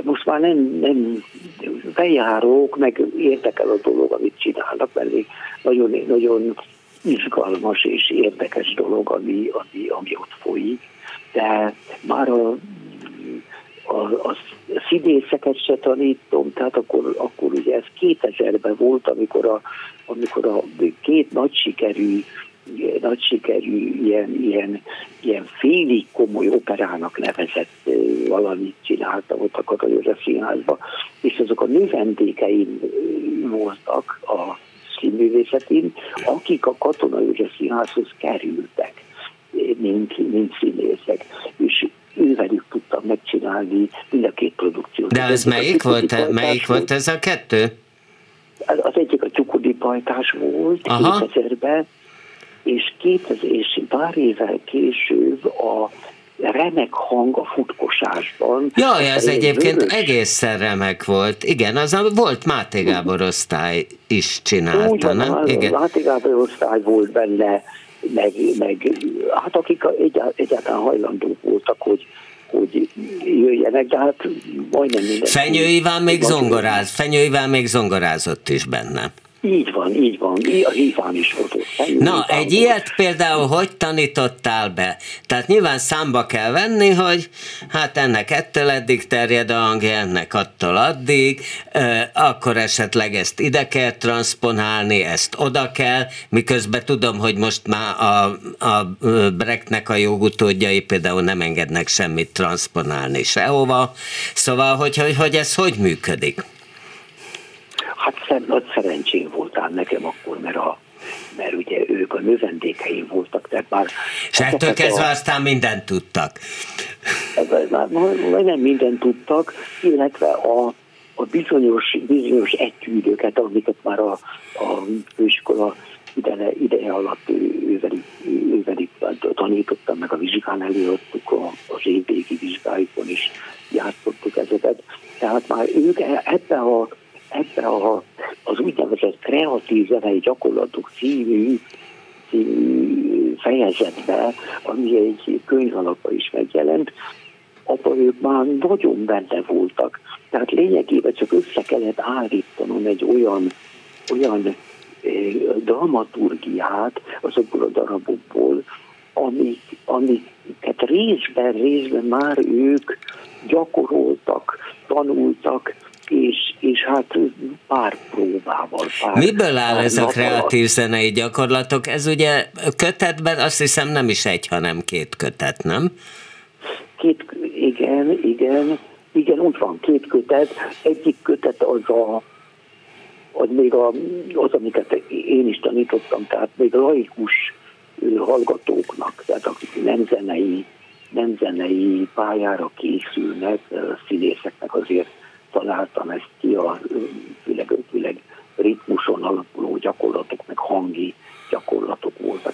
S4: most már nem, nem bejárók, meg érdekel a dolog, amit csinálnak, mert nagyon, nagyon izgalmas és érdekes dolog, ami, ami, ami ott folyik. De már a, a, a színészeket se tanítom, tehát akkor, akkor ugye ez 2000-ben volt, amikor a, amikor a két nagy sikerű nagy sikerű, ilyen, ilyen, ilyen félig komoly operának nevezett valamit csinálta ott a Katológia Színházba, és azok a növendékeim voltak a színművészetén, akik a Katona József Színházhoz kerültek, mint, mint színészek. És ővelük tudtam megcsinálni mind a két produkciót.
S2: De ez melyik volt, melyik volt ez a kettő?
S4: Az egyik a Csukudi pajtás volt Aha. 2000-ben, és 2000 és pár évvel később a remek hang a futkosásban.
S2: Jaj, ez egyébként vörös. egészen remek volt. Igen, az a, volt Máté Gábor osztály is csinálta, Úgy van, nem? Az,
S4: Igen. Máté Gábor osztály volt benne, meg, meg hát akik egyáltalán hajlandók voltak, hogy, hogy jöjjenek, de hát majdnem minden.
S2: Fenyő Iván még zongoráz, Fenyő Iván még zongorázott is benne.
S4: Így van, így van. A híván is volt ott.
S2: Na, egy ilyet például hogy tanítottál be? Tehát nyilván számba kell venni, hogy hát ennek ettől eddig terjed a hangja, ennek attól addig, akkor esetleg ezt ide kell transponálni, ezt oda kell, miközben tudom, hogy most már a, a Brechtnek a jogutódjai például nem engednek semmit transponálni sehova. Szóval, hogy, hogy, hogy ez hogy működik?
S4: Hát szem, nagy szerencsém voltál nekem akkor, mert a mert ugye ők a növendékeim voltak, tehát már...
S2: És ettől kezdve a, aztán mindent tudtak.
S4: Már nem mindent tudtak, illetve a, a bizonyos, bizonyos etűdöket, amiket már a, a főiskola ideje, ideje alatt ővelük, ővelük tanítottam, meg a vizsgán előadtuk, az évvégi vizsgáikon is játszottuk ezeket. Tehát már ők e, ebben a ebbe a, az úgynevezett kreatív zenei gyakorlatok című, című fejezetbe, ami egy könyv alapba is megjelent, abban ők már nagyon benne voltak. Tehát lényegében csak össze kellett állítanom egy olyan, olyan eh, dramaturgiát azokból a darabokból, amik, amiket részben, részben már ők gyakoroltak, tanultak, és, és hát pár próbával. Pár,
S2: Miből áll ez a kreatív zenei gyakorlatok? Ez ugye kötetben azt hiszem nem is egy, hanem két kötet, nem?
S4: Két, igen, igen, igen, ott van két kötet. Egyik kötet az a az még a, az, amiket én is tanítottam, tehát még laikus hallgatóknak, tehát akik nem zenei, nem zenei pályára készülnek, színészeknek azért találtam ezt ki, a főleg, főleg ritmuson alapuló gyakorlatok, meg hangi gyakorlatok voltak.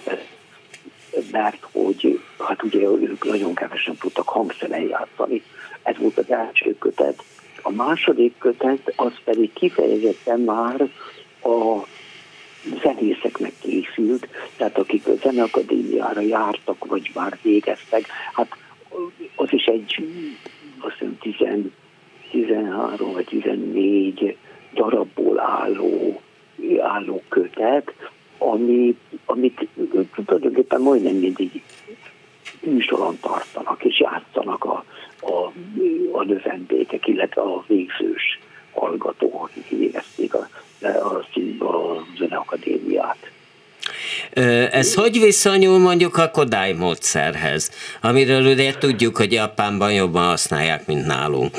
S4: Mert hogy, hát ugye ők nagyon kevesen tudtak hangszeren játszani. Ez volt az első kötet. A második kötet, az pedig kifejezetten már a zenészeknek készült, tehát akik a Zeneakadémiára jártak, vagy már végeztek, hát az is egy, azt hiszem, 13 vagy 14 darabból álló, álló kötet, ami, amit tulajdonképpen majdnem mindig műsoron tartanak, és játszanak a, a, a növendékek, illetve a végzős hallgatók, akik végezték a, a, a zeneakadémiát.
S2: Ez hogy viszonyul mondjuk a Kodály módszerhez, amiről ugye tudjuk, hogy Japánban jobban használják, mint nálunk?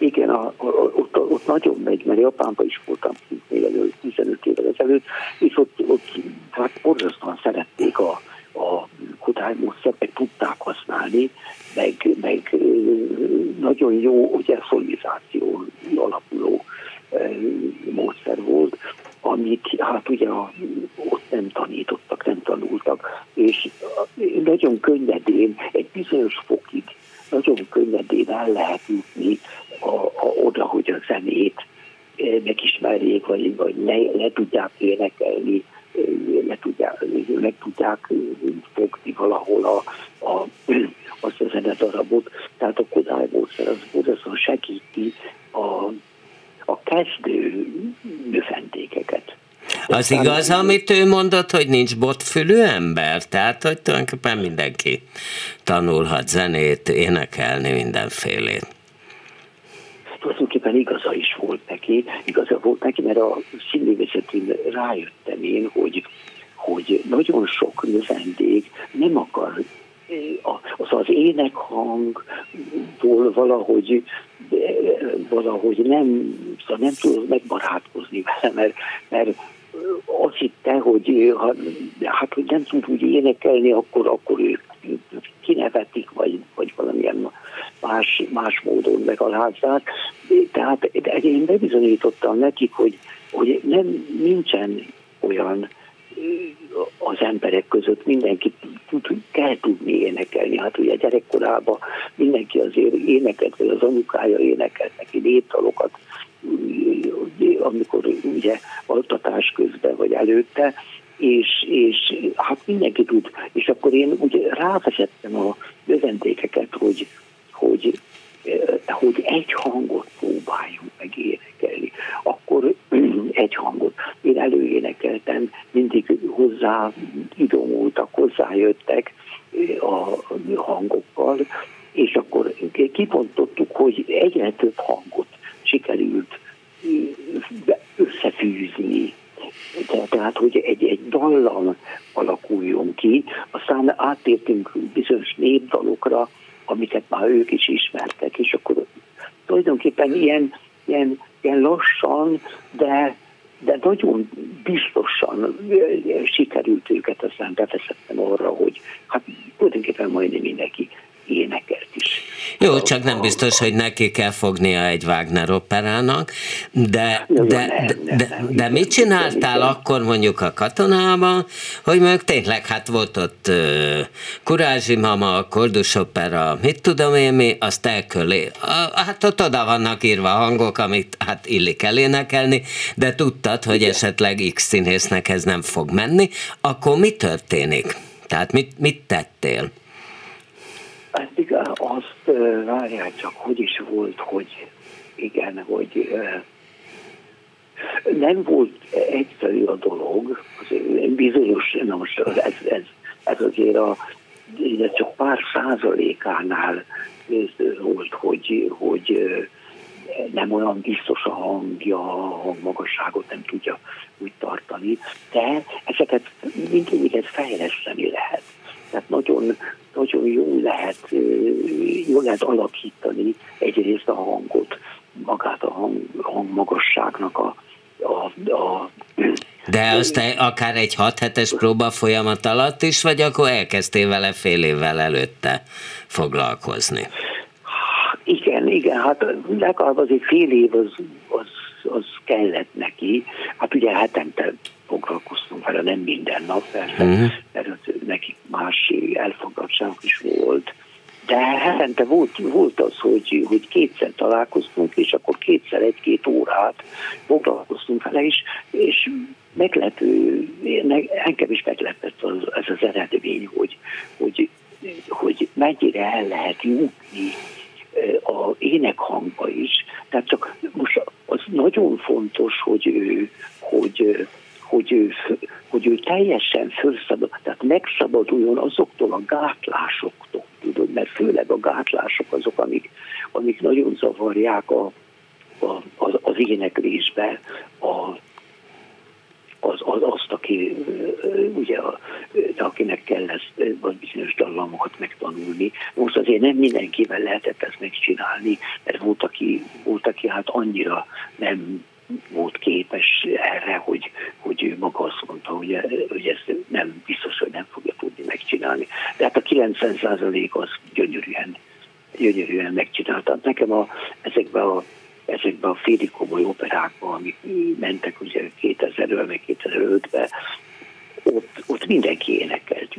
S4: Igen, a, a, ott, ott nagyon megy, mert Japánban is voltam még 15 évvel ezelőtt, és ott, ott hát borzasztóan szerették a, a Kodály módszert, meg tudták használni, meg, meg nagyon jó, ugye szolizáció alapuló módszer volt, amit hát ugye a, ott nem tanítottak, nem tanultak, és nagyon könnyedén, egy bizonyos fokig nagyon könnyedén el lehet jutni a, a, oda, hogy a zenét eh, megismerjék, vagy, vagy le, le tudják énekelni, eh, le tudják, meg tudják eh, fogni valahol a, a, (clears throat) azt a zenedarabot. Tehát a Kodály módszer az borzasztóan segíti a, a kezdő növendékeket.
S2: Az igaz, amit ő mondott, hogy nincs botfülű ember? Tehát, hogy tulajdonképpen mindenki tanulhat zenét, énekelni, mindenfélét.
S4: Tulajdonképpen igaza is volt neki, igaza volt neki, mert a színművészetén rájöttem én, hogy, hogy nagyon sok növendék nem akar az az énekhangból valahogy valahogy nem, szóval nem tud megbarátkozni vele, mert, mert azt hitte, hogy ha, hát, hogy nem tud úgy énekelni, akkor, akkor ő kinevetik, vagy, vagy valamilyen más, más módon megalázzák. Tehát én bebizonyítottam nekik, hogy, hogy nem, nincsen olyan az emberek között mindenki tud, kell tudni énekelni. Hát ugye gyerekkorában mindenki azért énekelt, vagy az anyukája énekelt neki néptalokat, amikor ugye altatás közben vagy előtte, és, és hát mindenki tud. És akkor én ugye rávezettem a növendékeket, hogy, hogy, hogy egy hangot próbáljunk meg énekelni. Akkor (clears throat) egy hangot. Én előénekeltem, mindig hozzá idomultak, hozzájöttek a hangokkal, és akkor kipontottuk, hogy egyre több hangot sikerült összefűzni. Tehát, hogy egy, egy dallam alakuljon ki, aztán áttértünk bizonyos népdalokra, amiket már ők is ismertek, és akkor tulajdonképpen ilyen, ilyen, ilyen lassan, de, de nagyon biztosan sikerült őket aztán befeszettem arra, hogy hát tulajdonképpen majdnem mindenki énekelt is.
S2: Jó, csak nem biztos, hogy neki kell fognia egy Wagner operának, de, de, de, de, de mit csináltál akkor mondjuk a katonában, hogy mondjuk tényleg hát volt ott uh, Kurázsi Mama, Kordus opera, mit tudom én mi, azt elkölé. Hát ott oda vannak írva hangok, amit hát illik elénekelni, de tudtad, hogy esetleg X színésznek ez nem fog menni, akkor mi történik? Tehát mit, mit tettél?
S4: Hát igen, azt várják csak, hogy is volt, hogy igen, hogy nem volt egyszerű a dolog, bizonyos, na most ez, ez, ez azért a, ez csak pár százalékánál volt, hogy, hogy nem olyan biztos a hangja, a hangmagasságot nem tudja úgy tartani, de ezeket mindegyiket fejleszteni lehet. Tehát nagyon, nagyon jó lehet, jó lehet alakítani egyrészt a hangot, magát a hang, hangmagasságnak a, a, a
S2: de azt akár egy hat hetes próba folyamat alatt is, vagy akkor elkezdtél vele fél évvel előtte foglalkozni?
S4: Igen, igen, hát legalább azért fél év az, az, az kellett neki. Hát ugye hetente foglalkoztunk vele, nem minden nap persze, uh-huh. mert nekik más elfogadtságok is volt. De hetente volt, volt az, hogy, hogy kétszer találkoztunk, és akkor kétszer egy-két órát foglalkoztunk vele, és, és meglepő, engem is meglepett az, ez az eredmény, hogy, hogy, hogy mennyire el lehet jutni a énekhangba is. Tehát csak most az nagyon fontos, hogy hogy hogy ő, hogy ő teljesen fölszabad, tehát megszabaduljon azoktól a gátlásoktól, tudod, mert főleg a gátlások azok, amik, amik nagyon zavarják a, a, az, az éneklésbe a, az, az, azt, aki ugye, akinek kell ezt, vagy bizonyos dallamokat megtanulni. Most azért nem mindenkivel lehetett ezt megcsinálni, mert volt, aki, volt, aki hát annyira nem volt képes erre, hogy, hogy ő maga azt mondta, hogy, hogy ezt nem biztos, hogy nem fogja tudni megcsinálni. De hát a 90% az gyönyörűen, gyönyörűen megcsinálta. Nekem a, ezekben a ezekbe a félig komoly operákba, amik mentek ugye 2000-ről, meg 2005-ben, ott, ott mindenki énekelt.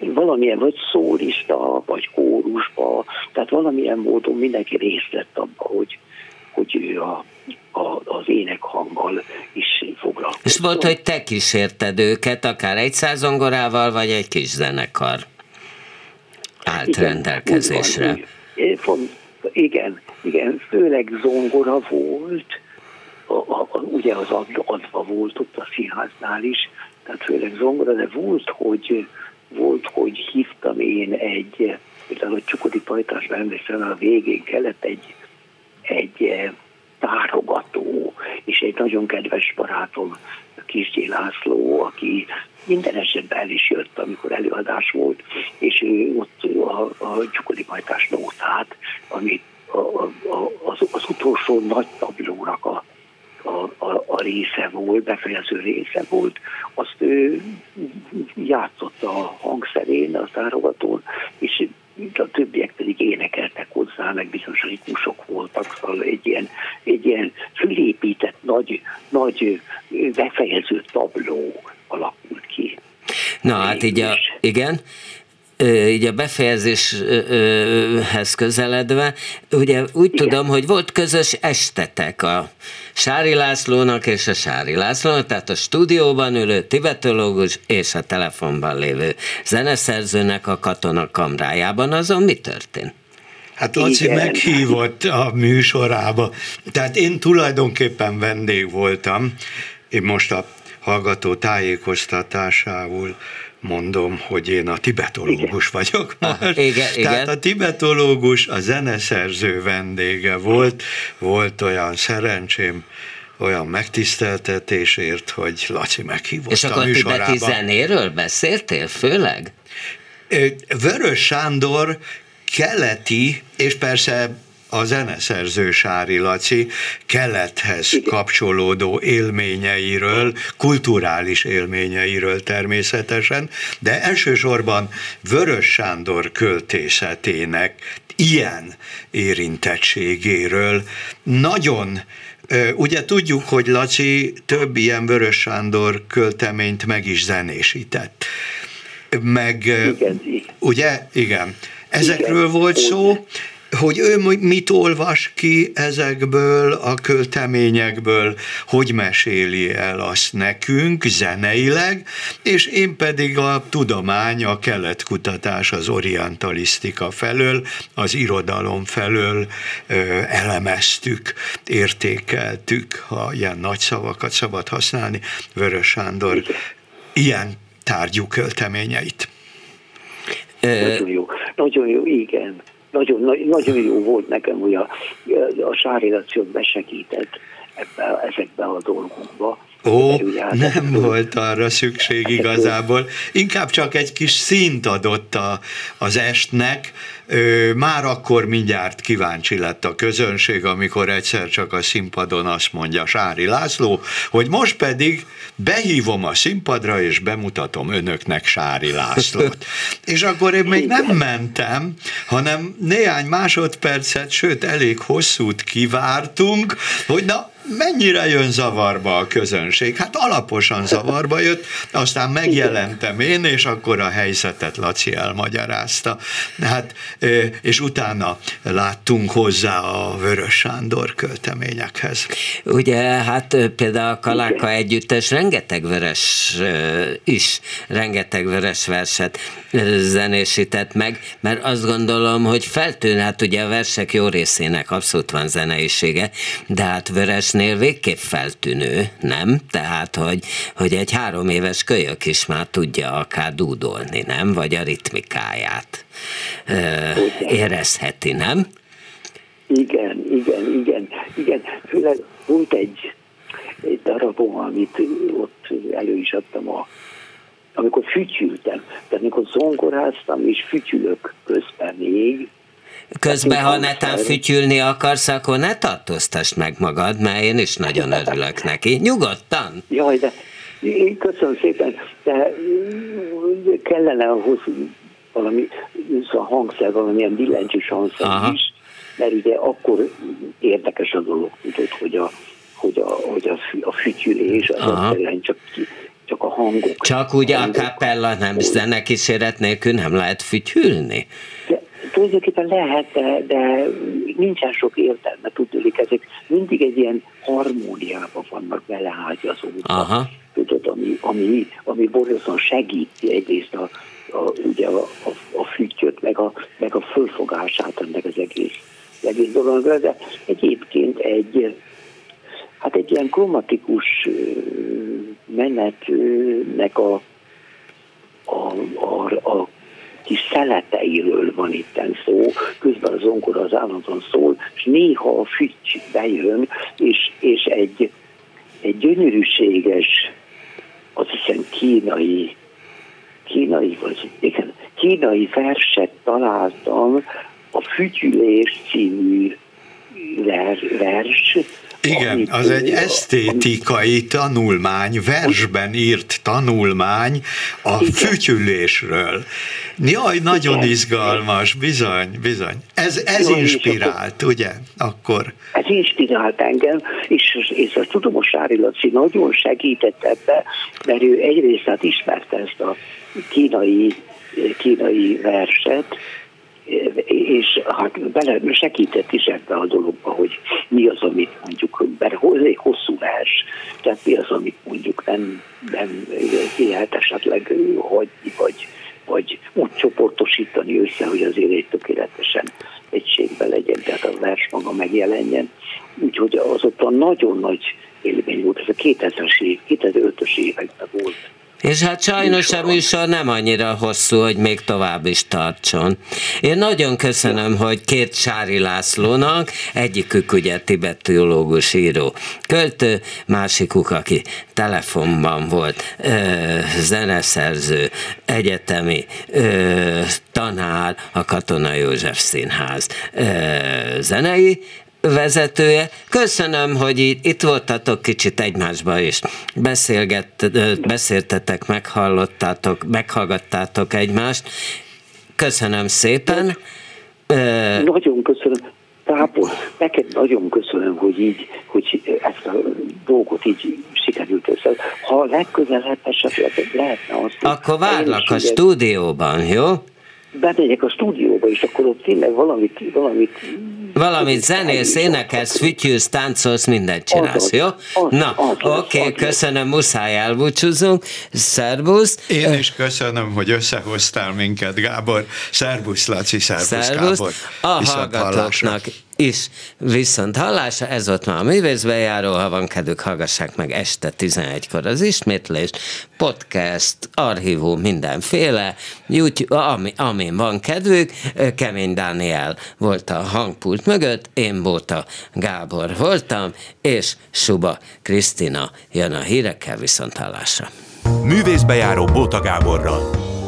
S4: Valamilyen vagy szólista, vagy kórusba, tehát valamilyen módon mindenki részt vett abba, hogy, hogy ő a, a, az énekhanggal is foglalkozott.
S2: És volt, hogy te kísérted őket, akár egy százongorával, vagy egy kis zenekar állt igen, rendelkezésre.
S4: Van, igen, igen, főleg zongora volt, a, a, a, ugye az adva volt ott a színháznál is, tehát főleg zongora, de volt, hogy, volt, hogy hívtam én egy, például a Csukodi Pajtásban emlékszem, a végén kellett egy, egy tárogató, és egy nagyon kedves barátom, Kisgyé László, aki minden esetben el is jött, amikor előadás volt, és ő ott a, a Csukodi Majtás nótát, ami a, a, az, az utolsó nagy tablónak a, a, a, a része volt, befejező része volt, azt ő játszott a hangszerén, a tárogatón, és a többiek pedig énekeltek hozzá, meg bizonyos ritmusok voltak, szóval egy ilyen, egy ilyen fölépített nagy, nagy befejező tabló alakult ki.
S2: Na hát így a, igen, így a befejezéshez közeledve, ugye úgy Igen. tudom, hogy volt közös estetek a Sári Lászlónak és a Sári Lászlónak, tehát a stúdióban ülő tibetológus és a telefonban lévő zeneszerzőnek a katona kamrájában, azon mi történt?
S3: Hát Laci Igen. meghívott a műsorába. Tehát én tulajdonképpen vendég voltam. Én most a hallgató tájékoztatásául mondom, hogy én a tibetológus igen. vagyok
S2: most. Ah, igen,
S3: Tehát
S2: igen.
S3: a tibetológus a zeneszerző vendége volt, volt olyan szerencsém, olyan megtiszteltetésért, hogy Laci meghívott
S2: És akkor a tibeti zenéről beszéltél főleg?
S3: Vörös Sándor keleti, és persze a zeneszerző Sári Laci kelethez kapcsolódó élményeiről, kulturális élményeiről természetesen, de elsősorban Vörös Sándor költészetének ilyen érintettségéről nagyon Ugye tudjuk, hogy Laci több ilyen Vörös Sándor költeményt meg is zenésített. Meg, igen. ugye? Igen. Ezekről Igen. volt szó, hogy ő mit olvas ki ezekből a költeményekből, hogy meséli el azt nekünk zeneileg, és én pedig a tudomány, a keletkutatás, az orientalisztika felől, az irodalom felől ö, elemeztük, értékeltük, ha ilyen nagy szavakat szabad használni, Vörös Sándor ilyen tárgyú költeményeit.
S4: Nagyon jó, nagyon jó, igen. Nagyon, nagyon jó volt nekem, hogy a, a sárilációt besegített ebbe, ezekbe a dolgokba.
S3: Ó, nem volt arra szükség igazából, inkább csak egy kis szint adott a, az estnek, már akkor mindjárt kíváncsi lett a közönség, amikor egyszer csak a színpadon azt mondja Sári László, hogy most pedig behívom a színpadra, és bemutatom önöknek Sári Lászlót. (laughs) és akkor én még nem mentem, hanem néhány másodpercet, sőt elég hosszút kivártunk, hogy na, mennyire jön zavarba a közönség? Hát alaposan zavarba jött, aztán megjelentem én, és akkor a helyzetet Laci elmagyarázta. Hát, és utána láttunk hozzá a Vörös Sándor költeményekhez.
S2: Ugye, hát például a Kaláka együttes rengeteg veres is, rengeteg veres verset zenésített meg, mert azt gondolom, hogy feltűn, hát ugye a versek jó részének abszolút van zeneisége, de hát Vörösnél végképp feltűnő, nem? Tehát, hogy, hogy egy három éves kölyök is már tudja akár dúdolni, nem? Vagy a ritmikáját ö, érezheti, nem?
S4: Igen, igen, igen, igen. Főleg volt egy, egy darabom, amit ott elő is adtam a amikor fütyültem, tehát amikor zongoráztam és fütyülök közben még,
S2: Közben, ha netán fütyülni akarsz, akkor ne tartóztasd meg magad, mert én is nagyon örülök neki. Nyugodtan.
S4: Jaj, de köszönöm szépen, de kellene ahhoz valami a hangszer, valamilyen billentyűs hangszer Aha. is, mert ugye akkor érdekes a dolog, tudod, hogy a, hogy a, hogy a, a fütyülés az egyszerűen csak ki, csak a hangok.
S2: Csak úgy a kapella nem zenekíséret nélkül nem lehet fütyülni?
S4: De, tulajdonképpen lehet, de, de nincsen sok értelme, tudjuk, ezek mindig egy ilyen harmóniában vannak belehágyazódva. Aha. Tudod, ami, ami, ami borzasztóan segíti egyrészt a, a, ugye a, a, a füttyöt, meg a, meg a fölfogását ennek az egész, az egész dologra, de egyébként egy, hát egy ilyen kromatikus menetnek a, a, a, a kis szeleteiről van itt szó, közben az zongora az állandóan szól, és néha a füccs bejön, és, és egy, egy gyönyörűséges, azt hiszem kínai, kínai, vagy igen, kínai verset találtam, a Fütyülés című vers,
S3: igen, az egy esztétikai tanulmány, versben írt tanulmány a fütyülésről. Jaj, nagyon izgalmas, bizony, bizony. Ez, ez inspirált, ugye, akkor?
S4: Ez inspirált engem, és, és a Tudomos Sári Laci nagyon segített ebbe, mert ő egyrészt hát ismerte ezt a kínai kínai verset, és hát bele segített is ebbe a dologba, hogy mi az, amit mondjuk, mert elég hosszú vers, tehát mi az, amit mondjuk nem, nem lehet esetleg hagyni, vagy, vagy úgy csoportosítani össze, hogy azért egy tökéletesen egységben legyen, tehát a vers maga megjelenjen. Úgyhogy az ott a nagyon nagy élmény volt, ez a 2000-es év, 2005-ös években volt.
S2: És hát sajnos a műsor nem annyira hosszú, hogy még tovább is tartson. Én nagyon köszönöm, hogy két Sári Lászlónak, egyikük ugye tibetológus író, költő, másikuk, aki telefonban volt, ö, zeneszerző, egyetemi ö, tanár, a Katona József Színház ö, zenei vezetője. Köszönöm, hogy itt, voltatok kicsit egymásba is. Beszélgett, beszéltetek, meghallottátok, meghallgattátok egymást. Köszönöm szépen.
S4: Nagyon köszönöm. Tápor, neked nagyon köszönöm, hogy így, hogy ezt a dolgot így sikerült össze. Ha legközelebb esetleg lehetne azt...
S2: Akkor várlak a stúdióban, jó?
S4: Bemegyek a stúdióba, és akkor ott tényleg valamit... Valamit,
S2: valamit zenész, énekelsz, fütyülsz, táncolsz, mindent csinálsz, jó? Na, oké, okay, köszönöm, muszáj elbúcsúzunk. Szervusz.
S3: Én is köszönöm, hogy összehoztál minket, Gábor. Szervusz, Laci, szervusz, szervusz. Gábor.
S2: A hallgatóknak is viszont hallása, ez ott már a művészbejáró, ha van kedvük, hallgassák meg este 11-kor az ismétlést, podcast, archívum, mindenféle, YouTube, ami, amin van kedvük, Kemény Dániel volt a hangpult mögött, én Bóta Gábor voltam, és Suba Krisztina jön a hírekkel viszont hallásra.
S1: Művészbejáró Bóta Gáborral.